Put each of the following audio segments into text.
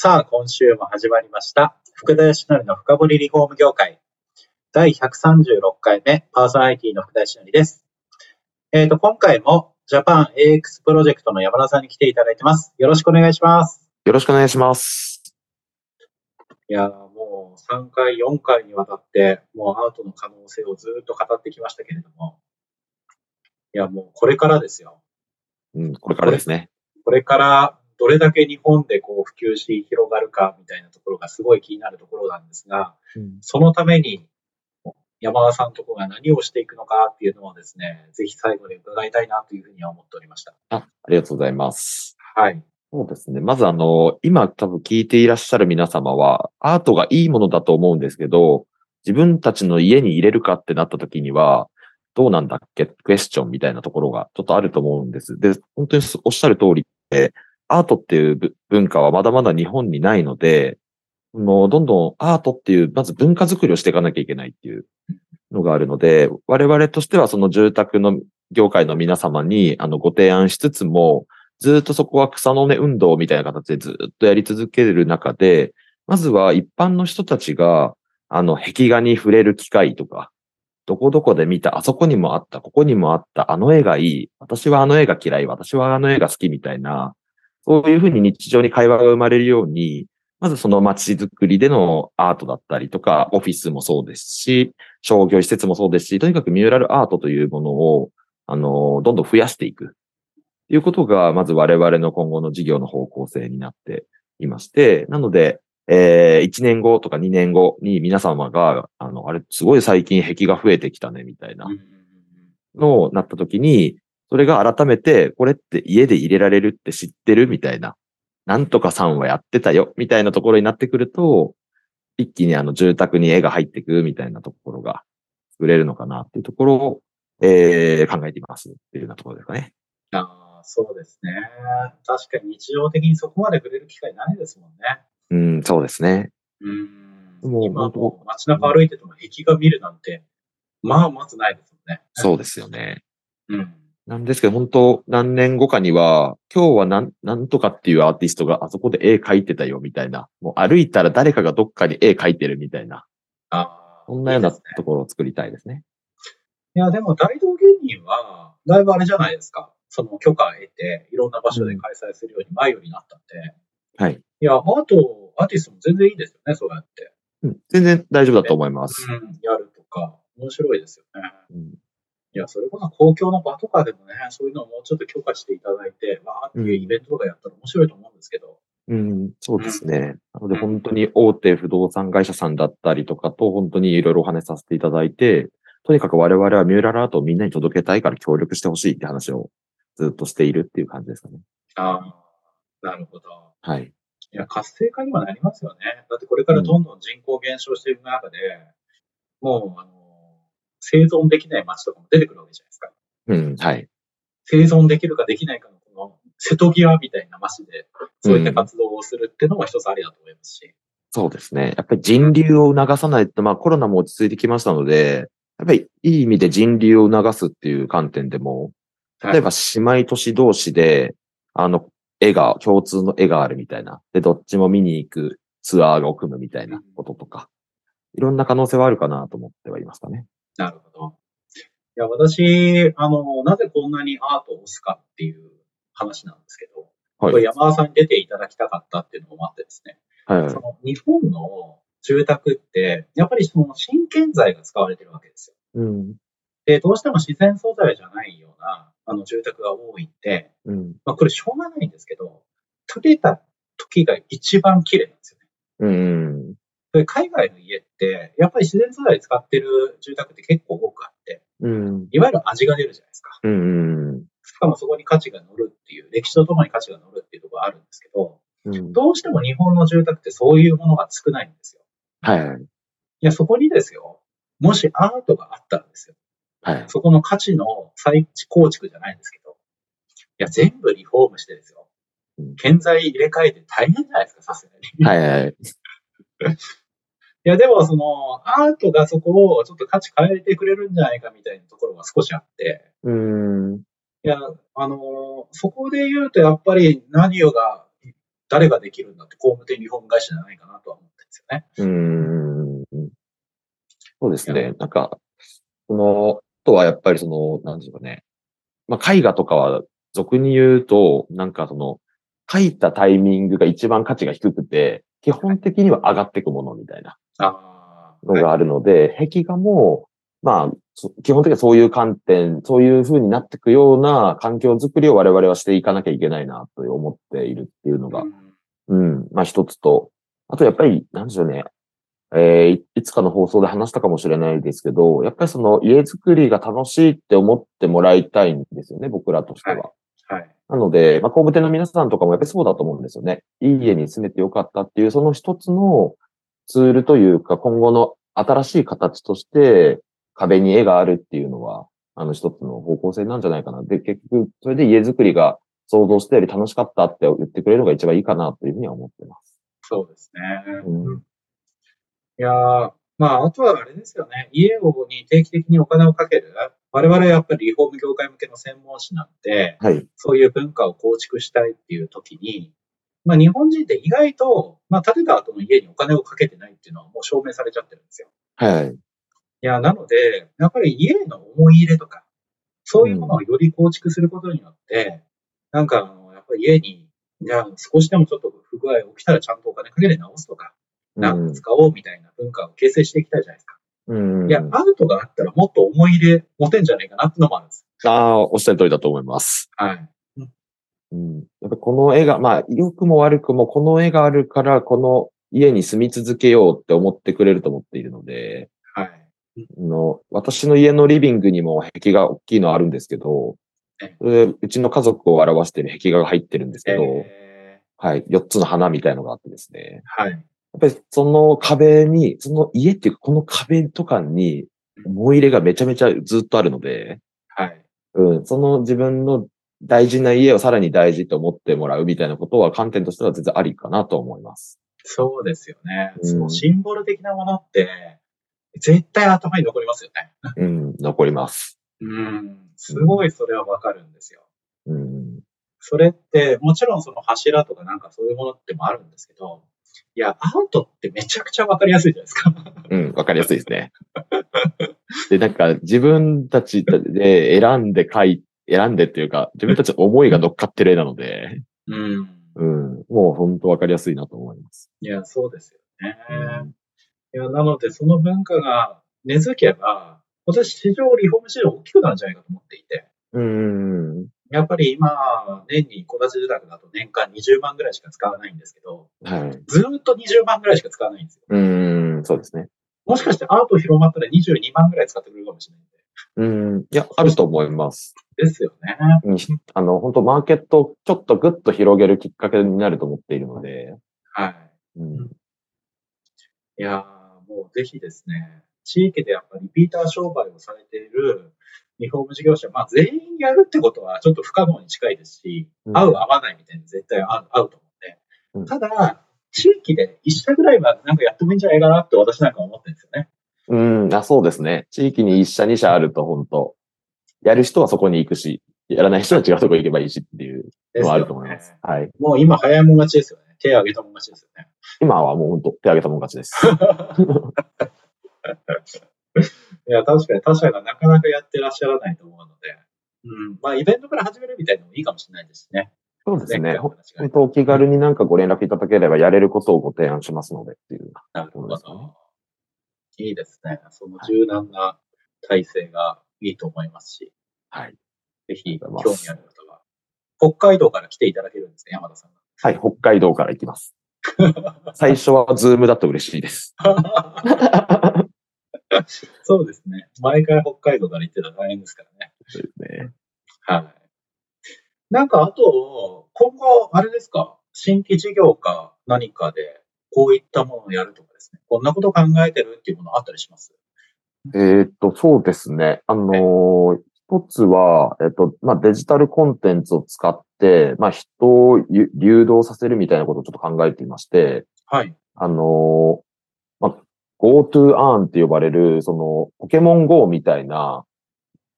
さあ今週も始まりました福田義則の深掘りリフォーム業界第136回目パーソナリティの福田義則ですえっ、ー、と今回もジャパン AX プロジェクトの山田さんに来ていただいてますよろしくお願いしますよろしくお願いします。いや、もう3回、4回にわたって、もうアートの可能性をずっと語ってきましたけれども、いや、もうこれからですよ。うん、これからですね。これからどれだけ日本でこう普及し広がるかみたいなところがすごい気になるところなんですが、うん、そのために山田さんとこが何をしていくのかっていうのをですね、ぜひ最後に伺いたいなというふうには思っておりました。あありがとうございます。はい。そうですね。まずあの、今多分聞いていらっしゃる皆様は、アートがいいものだと思うんですけど、自分たちの家に入れるかってなった時には、どうなんだっけ？クエスチョンみたいなところがちょっとあると思うんです。で、本当におっしゃる通りで、アートっていう文化はまだまだ日本にないので、のどんどんアートっていう、まず文化づくりをしていかなきゃいけないっていうのがあるので、我々としてはその住宅の業界の皆様にあのご提案しつつも、ずっとそこは草の根運動みたいな形でずっとやり続ける中で、まずは一般の人たちが、あの、壁画に触れる機会とか、どこどこで見た、あそこにもあった、ここにもあった、あの絵がいい、私はあの絵が嫌い、私はあの絵が好きみたいな、そういうふうに日常に会話が生まれるように、まずその街づくりでのアートだったりとか、オフィスもそうですし、商業施設もそうですし、とにかくミューラルアートというものを、あの、どんどん増やしていく。いうことが、まず我々の今後の事業の方向性になっていまして、なので、えー、1年後とか2年後に皆様が、あの、あれ、すごい最近壁が増えてきたね、みたいなのをなった時に、それが改めて、これって家で入れられるって知ってるみたいな、なんとかさんはやってたよ、みたいなところになってくると、一気にあの住宅に絵が入ってくみたいなところが作れるのかなっていうところを、えー、考えていますっていうようなところですかね。あそうですね。確かに日常的にそこまで触れる機会ないですもんね。うん、そうですね。うん。もう今も街中歩いてても壁画見るなんて、まあまずないですもんね。そうですよね。うん。なんですけど、本当何年後かには、今日はなん、なんとかっていうアーティストがあそこで絵描いてたよみたいな。もう歩いたら誰かがどっかに絵描いてるみたいな。ああ。そんなようなところを作りたいですね。いや、でも大道芸人は、だいぶあれじゃないですか。その許可を得て、いろんな場所で開催するように前よりなったんで、はい。いや、アート、アーティストも全然いいですよね、そうやって。うん、全然大丈夫だと思います。うん、やるとか、面白いですよや、それこそ公共の場とかでもね、そういうのをもうちょっと許可していただいて、わーっていうイベントとかやったら面白いと思うんですけど。うん、そうですね。なので本当に大手不動産会社さんだったりとかと本当にいろいろお話しさせていただいて、とにかく我々はミューラルアートをみんなに届けたいから協力してほしいって話をずっとしているっていう感じですかね。ああ、なるほど。はい。いや、活性化にはなりますよね。だってこれからどんどん人口減少していく中で、うん、もう、あの、生存できない街とかも出てくるわけじゃないですか。うん、はい。生存できるかできないかのこの瀬戸際みたいな街で、そういった活動をするっていうのも一つありだと思いますし。うん、そうですね。やっぱり人流を促さないと、まあコロナも落ち着いてきましたので、やっぱりいい意味で人流を促すっていう観点でも、例えば姉妹都市同士で、あの、絵が、共通の絵があるみたいな。で、どっちも見に行くツアーを組むみたいなこととか、いろんな可能性はあるかなと思ってはいますかね。なるほど。いや、私、あの、なぜこんなにアートを推すかっていう話なんですけど、はい、これ山田さんに出ていただきたかったっていうのもあってですね、はい、その日本の住宅って、やっぱりその新建材が使われてるわけですよ。うん、で、どうしても自然素材じゃないような、あの、住宅が多いんで、うん、まあ、これしょうがないんですけど、建てた時が一番綺麗なんですよね。うん。で海外の家って、やっぱり自然素材使ってる住宅って結構多くあって、うん、いわゆる味が出るじゃないですか。うん、しかもそこに価値が乗るっていう、歴史とともに価値が乗るっていうところがあるんですけど、うん。どうしても日本の住宅ってそういうものが少ないんですよ。はい。いや、そこにですよ、もしアートがあったらですよ、はい。そこの価値の再構築じゃないんですけど、いや、全部リフォームしてですようん。建材入れ替えて大変じゃないですか、さすがに。はい。はい。いや、でも、その、アートがそこをちょっと価値変えてくれるんじゃないかみたいなところが少しあって、うーん。いや、あの、そこで言うと、やっぱり何をが、誰ができるんだって工務店リフォーム会社じゃないかなとは思ってるんですよね。うーん。そうですね。なんか、その、あとはやっぱりその、なんですかね。まあ、絵画とかは、俗に言うと、なんかその、描いたタイミングが一番価値が低くて、基本的には上がっていくものみたいな。のがあるので、壁画も、まあ、そ基本的にはそういう観点、そういう風になっていくような環境づくりを我々はしていかなきゃいけないなと思っているっていうのがうんうん。まあ一つと、あとやっぱり、なんでしょうね。えーいいつかの放送で話したかもしれないですけど、やっぱりその家づくりが楽しいって思ってもらいたいんですよね、僕らとしては。はい。なので、まあ工務店の皆さんとかもやっぱりそうだと思うんですよね。いい家に住めてよかったっていう、その一つのツールというか、今後の新しい形として壁に絵があるっていうのは、あの一つの方向性なんじゃないかな。で、結局、それで家づくりが想像したより楽しかったって言ってくれるのが一番いいかなというふうには思ってます。そうですね。うんいやーまあ、あとはあれですよね。家をに定期的にお金をかける。我々はやっぱりリフォーム業界向けの専門誌なんで、はい。そういう文化を構築したいっていう時に、まあ日本人って意外と、まあ建てた後の家にお金をかけてないっていうのはもう証明されちゃってるんですよ。はい。いや、なので、やっぱり家への思い入れとか、そういうものをより構築することによって、なんかあの、やっぱり家に、じゃあ少しでもちょっと不具合起きたらちゃんとお金かけて直すとか、なんか使おうみたいな文化を形成していきたいじゃないですか。うん。いや、アウトがあったらもっと思い入れ持てんじゃないかなってのもあるんです。ああ、おっしゃる通りだと思います。はい。うん。やっぱこの絵が、まあ、良くも悪くもこの絵があるから、この家に住み続けようって思ってくれると思っているので、はい。あの私の家のリビングにも壁画大きいのあるんですけどうちの家族を表している壁画が入ってるんですけど、えはい、4つの花みたいのがあってですね。ー、はい。やっぱりその壁に、その家っていうかこの壁とかに思い入れがめちゃめちゃずっとあるので、はい。うん、その自分の大事な家をさらに大事と思ってもらうみたいなことは観点としては全然ありかなと思います。そうですよね。うんそのシンボル的なものって、絶対頭に残りますよね。うん、残ります。うん。すごいそれはわかるんですよ。うん、それって、もちろんその柱とかなんかそういうものってもあるんですけど、いや、アウトってめちゃくちゃわかりやすいじゃないですか。うん、わかりやすいですね。で、なんか自分たちで選んで書い、選んでっていうか、自分たちの思いが乗っかってる絵なので、うん。うん、もう本当わかりやすいなと思います。いや、そうですよね。うんいや、なのでその文化が根付けば、私市場、リフォーム市場大きくなるんじゃないかと思っていて、うん、やっぱり今、年に戸建て住宅だと年間20万ぐらいしか使わないんですけど、はい。ずーっと20万ぐらいしか使わないんですよ。うん、そうですね。もしかしてアート広まったら22万ぐらい使ってくれるかもしれないんで。うん、いや、あると思います。ですよね。うんあの、本当マーケットをちょっとぐっと広げるきっかけになると思っているので、はい。うん、いやー、もうぜひですね、地域でやっぱリピーター商売をされているリフォーム事業者、まあ全員やるってことはちょっと不可能に近いですし、うん合う合わないみたいに絶対合う合うと思うんうんで、ただ、地域で一社ぐらいはなんかやってもいいんじゃないかなって私なんか思ってるんですよね。うん、あ、そうですね。地域に一社二社あると本当やる人はそこに行くし、やらない人は違うとこ行けばいいしっていうのはあると思います。はい。もう今早いもん勝ちですよね。手挙げたもん勝ちですよね。今はもう本当手挙げたもん勝ちです。いや、確かに他社がなかなかやってらっしゃらないと思うので、うん、まあイベントから始めるみたいなのもいいかもしれないですしね。そうですね。本当お気軽になんかご連絡いただければやれることをご提案しますのでっていう。なるほど。いいですね。その柔軟な体制がいいと思いますし、はい。ぜひ興味ある方は、北海道から来ていただけるんですね、山田さんはい、北海道から行きます。最初はズームだと嬉しいです。が。そうですね。毎回北海道から行ってたら大変ですからね。そうですね。はい。なんかあと、今後、あれですか？新規事業か何かで、こういったものをやるとかですね、こんなこと考えてるっていうものあったりします？えーっと、そうですね。あのー一つは、えっと、まあ、デジタルコンテンツを使って、まあ、人をゆ流動させるみたいなことをちょっと考えていまして、はい。あのーまあ、GoTo Earn って呼ばれる、その、ポケモン GO みたいな、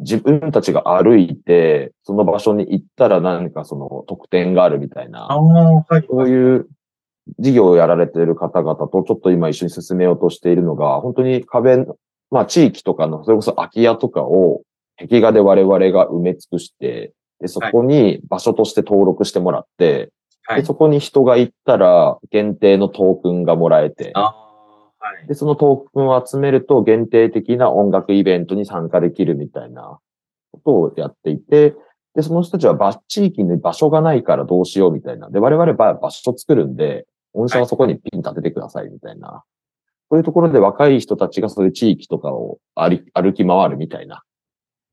自分たちが歩いて、その場所に行ったら何かその特典があるみたいなあ、あ、はい。そういう事業をやられている方々とちょっと今一緒に進めようとしているのが、本当に壁、まあ地域とかの、それこそ空き家とかを壁画で我々が埋め尽くして、で、そこに場所として登録してもらって、はいで、。そこに人が行ったら限定のトークンがもらえて、はい。で、そのトークンを集めると限定的な音楽イベントに参加できるみたいなことをやっていて、で、その人たちは場地域に場所がないからどうしようみたいな。で、我々は場所作るんで、御社はそこにピン立ててくださいみたいな。そういうところで若い人たちがそういう地域とかを歩き歩き回るみたいな。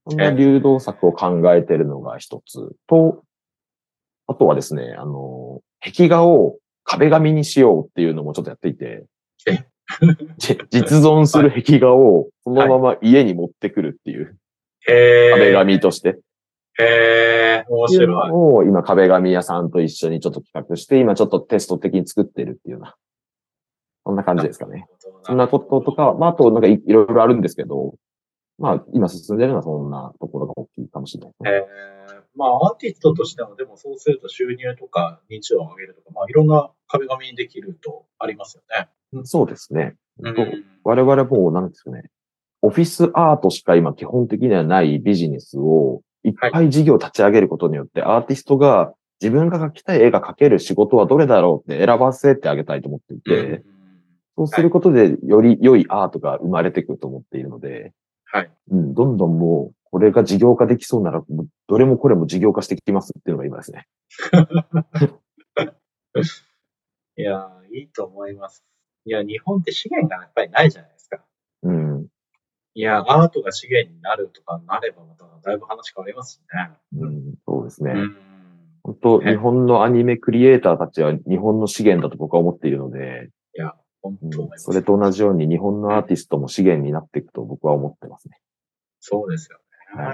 そんな流動策を考えてるのが一つと、あとはですね、あの、壁画を壁紙にしようっていうのもちょっとやっていて、じ実存する壁画をそのまま家に持ってくるっていう。壁紙として。へえ、面っていう白い。のを今壁紙屋さんと一緒にちょっと企画して、今ちょっとテスト的に作ってるっていうような、そんな感じですかね。そんなこととか、まああとなんかいいろいろあるんですけど、まあ今進んでるのはそんなところが大きいかもしれないですね。えー、まあアーティストとしても、でもそうすると収入とか認知度を上げるとか、まあいろんな壁紙にできるとありますよね。そうですね。うんと我々もうなんですかね、オフィスアートしか今基本的にはないビジネスをいっぱい事業を立ち上げることによって、アーティストが自分が描きたい絵が描ける仕事はどれだろうって選ばせてあげたいと思っていて、うんそうすることでより良いアートが生まれてくると思っているので、はい。うん、どんどんもう、これが事業化できそうなら、どれもこれも事業化してきますっていうのが今ですね。いやー、いいと思います。いや、日本って資源がやっぱりないじゃないですか。うん。いや、アートが資源になるとかなればまただいぶ話変わりますしね。うん、そうですね。うん。本当、ね日本のアニメクリエイターたちは日本の資源だと僕は思っているので、いや、本うん当思います。それと同じように日本のアーティストも資源になっていくと僕は思ってますね。そうですよね。は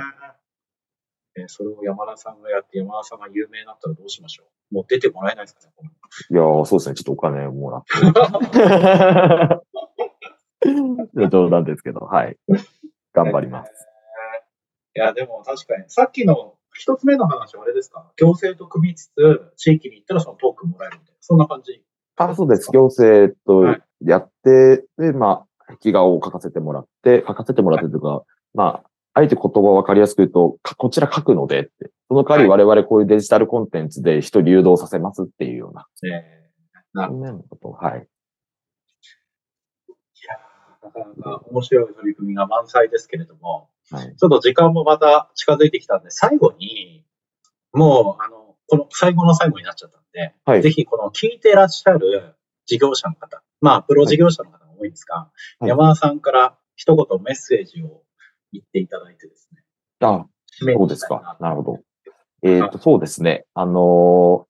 えーそれを山田さんがやって、山田さんが有名になったらどうしましょう？もう出てもらえないですかねいやー、そうですね。ちょっとお金をもらって。冗談ですけど、はい。頑張ります。いや、でも確かに、さっきの一つ目の話はあれですか？行政と組みつつ、地域に行ったらそのトークンもらえるみたいな。そんな感じ？あ、そうです。行政とはいやって、で、まあ、壁画を書かせてもらって、書かせてもらってというか、まあ、あえて言葉を分かりやすく言うと、かこちら書くのでって。その代わり我々こういうデジタルコンテンツで人流動させますっていうような、えー、なそんなようなことを、はい。なかなか面白い取り組みが満載ですけれども、はい。ちょっと時間もまた近づいてきたんで、最後に、もう、あの、この最後の最後になっちゃったんで、はいぜひこの聞いてらっしゃる事業者の方、まあ、プロ事業者の方が多いんですが、はい山田さんから一言メッセージを言っていただいてですね。あ、そうですか。なるほど。えっ、と、そうですね。あのー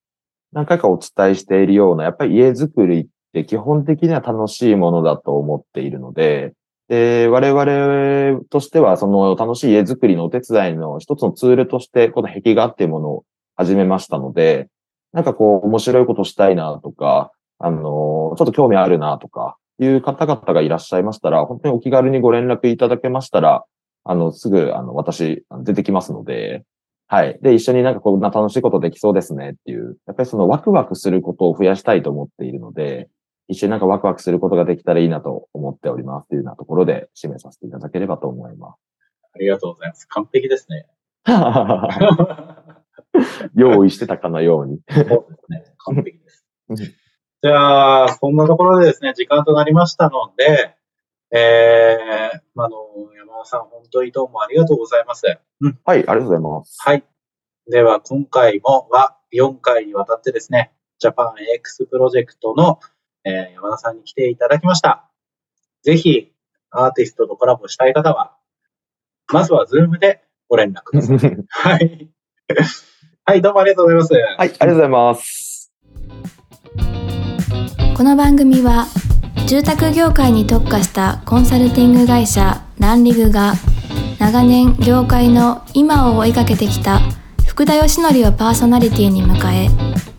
何回かお伝えしているような、やっぱり家づくりって基本的には楽しいものだと思っているので、で、我々としては、その楽しい家づくりのお手伝いの一つのツールとして、この壁画っていうものを始めましたので、なんかこう、面白いことしたいなとか、あのちょっと興味あるなとか、いう方々がいらっしゃいましたら、本当にお気軽にご連絡いただけましたら、あの、すぐ、あの、私、出てきますので、はい。で、一緒になんかこんな楽しいことできそうですねっていう、やっぱりそのワクワクすることを増やしたいと思っているので、一緒になんかワクワクすることができたらいいなと思っておりますというようなところで締めさせていただければと思いまありがとうございます。完璧ですね。す。用意してたかのように。そうですね。完璧ですうん。じゃあ、そんなところでですね、時間となりましたので、えー、あの、山田さん、本当にどうもありがとうございます。うん。はい、ありがとうございます。はい。では、今回もは4回にわたってですね、ジャパン AX プロジェクトの、えー山田さんに来ていただきました。ぜひ、アーティストとコラボしたい方は、まずはズームでご連絡ください。はい。はい、どうもありがとうございます。はい、ありがとうございます。この番組は住宅業界に特化したコンサルティング会社ランリグが長年業界の今を追いかけてきた福田義則をパーソナリティに迎え